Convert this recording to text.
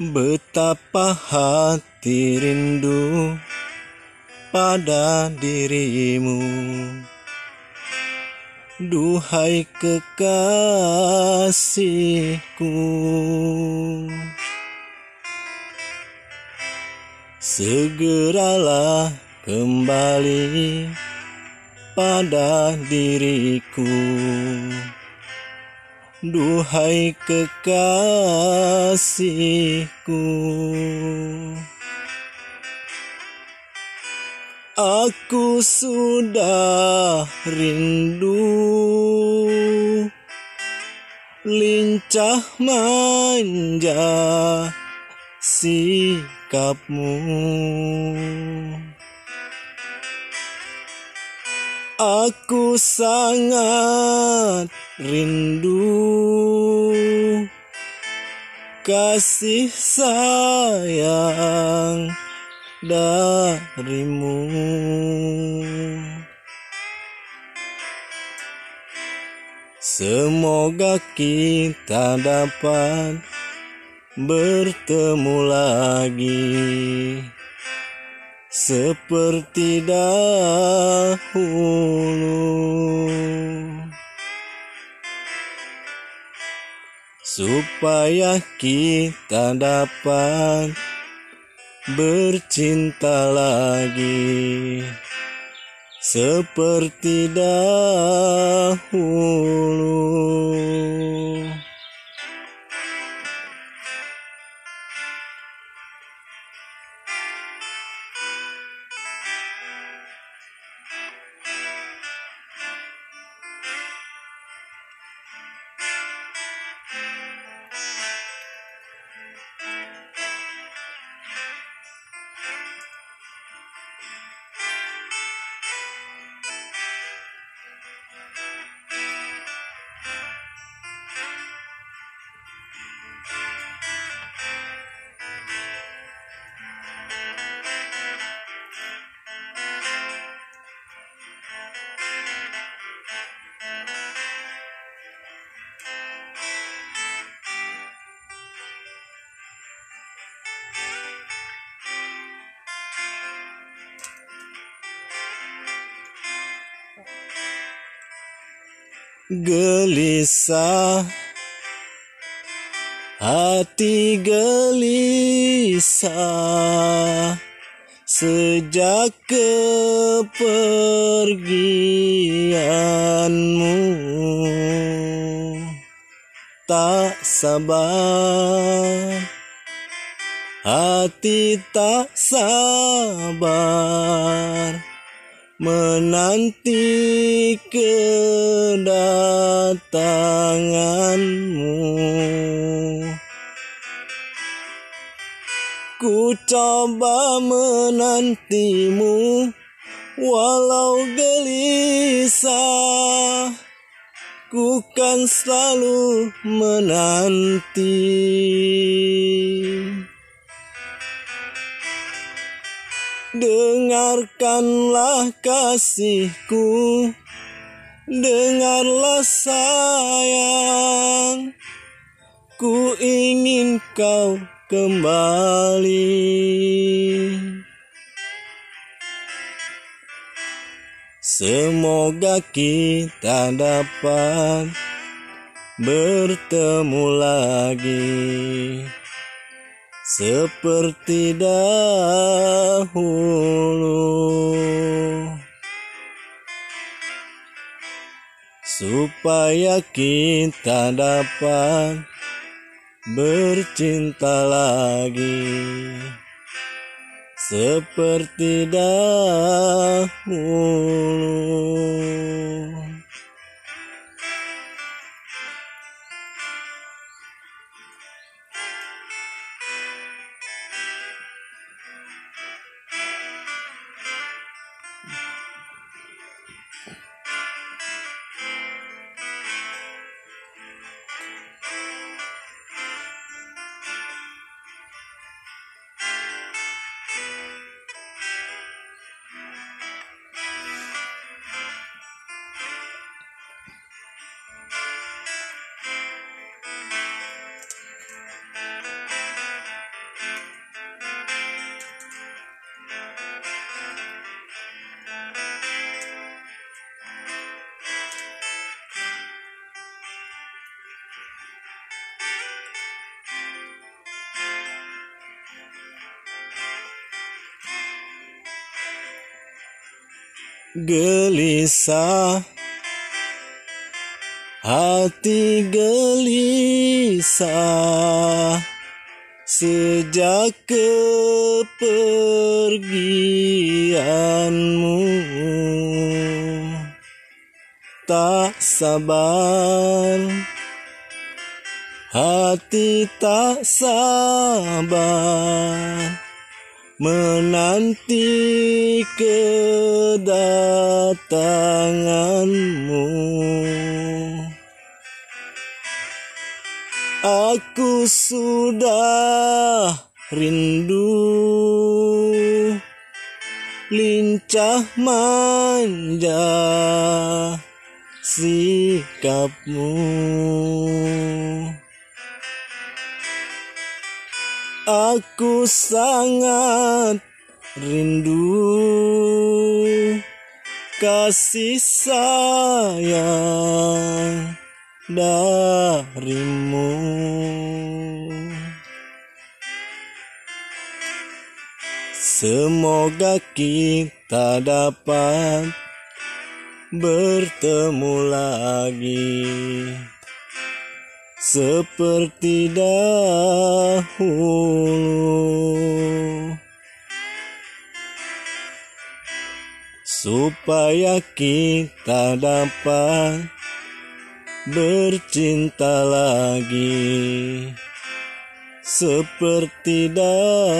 Betapa hati rindu pada dirimu. Duhai kekasihku. Segeralah kembali pada diriku Duhai kekasihku. Aku sudah rindu. Lincah manja sikapmu. Aku sangat rindu. Kasih sayang darimu. Semoga kita dapat bertemu lagi. Seperti dahulu. Supaya kita dapat bercinta lagi seperti dahulu. Gelisah. Hati gelisah. Sejak kepergianmu tak sabar. Hati tak sabar menanti kedatanganmu. Ku coba menantimu walau gelisah. Ku kan selalu menanti Dengarkanlah kasihku. Dengarlah sayang. Ku ingin kau kembali. Semoga kita dapat bertemu lagi seperti dahulu. Supaya kita dapat bercinta lagi. Seperti dahulu gelisah. Hati gelisah sejak kepergianmu. Tak sabar hati tak sabar menanti kedatanganmu. Aku sudah rindu lincah manja sikapmu. Aku sangat rindu kasih sayang darimu. Semoga kita dapat bertemu lagi seperti dahulu. Supaya kita dapat bercinta lagi seperti dahulu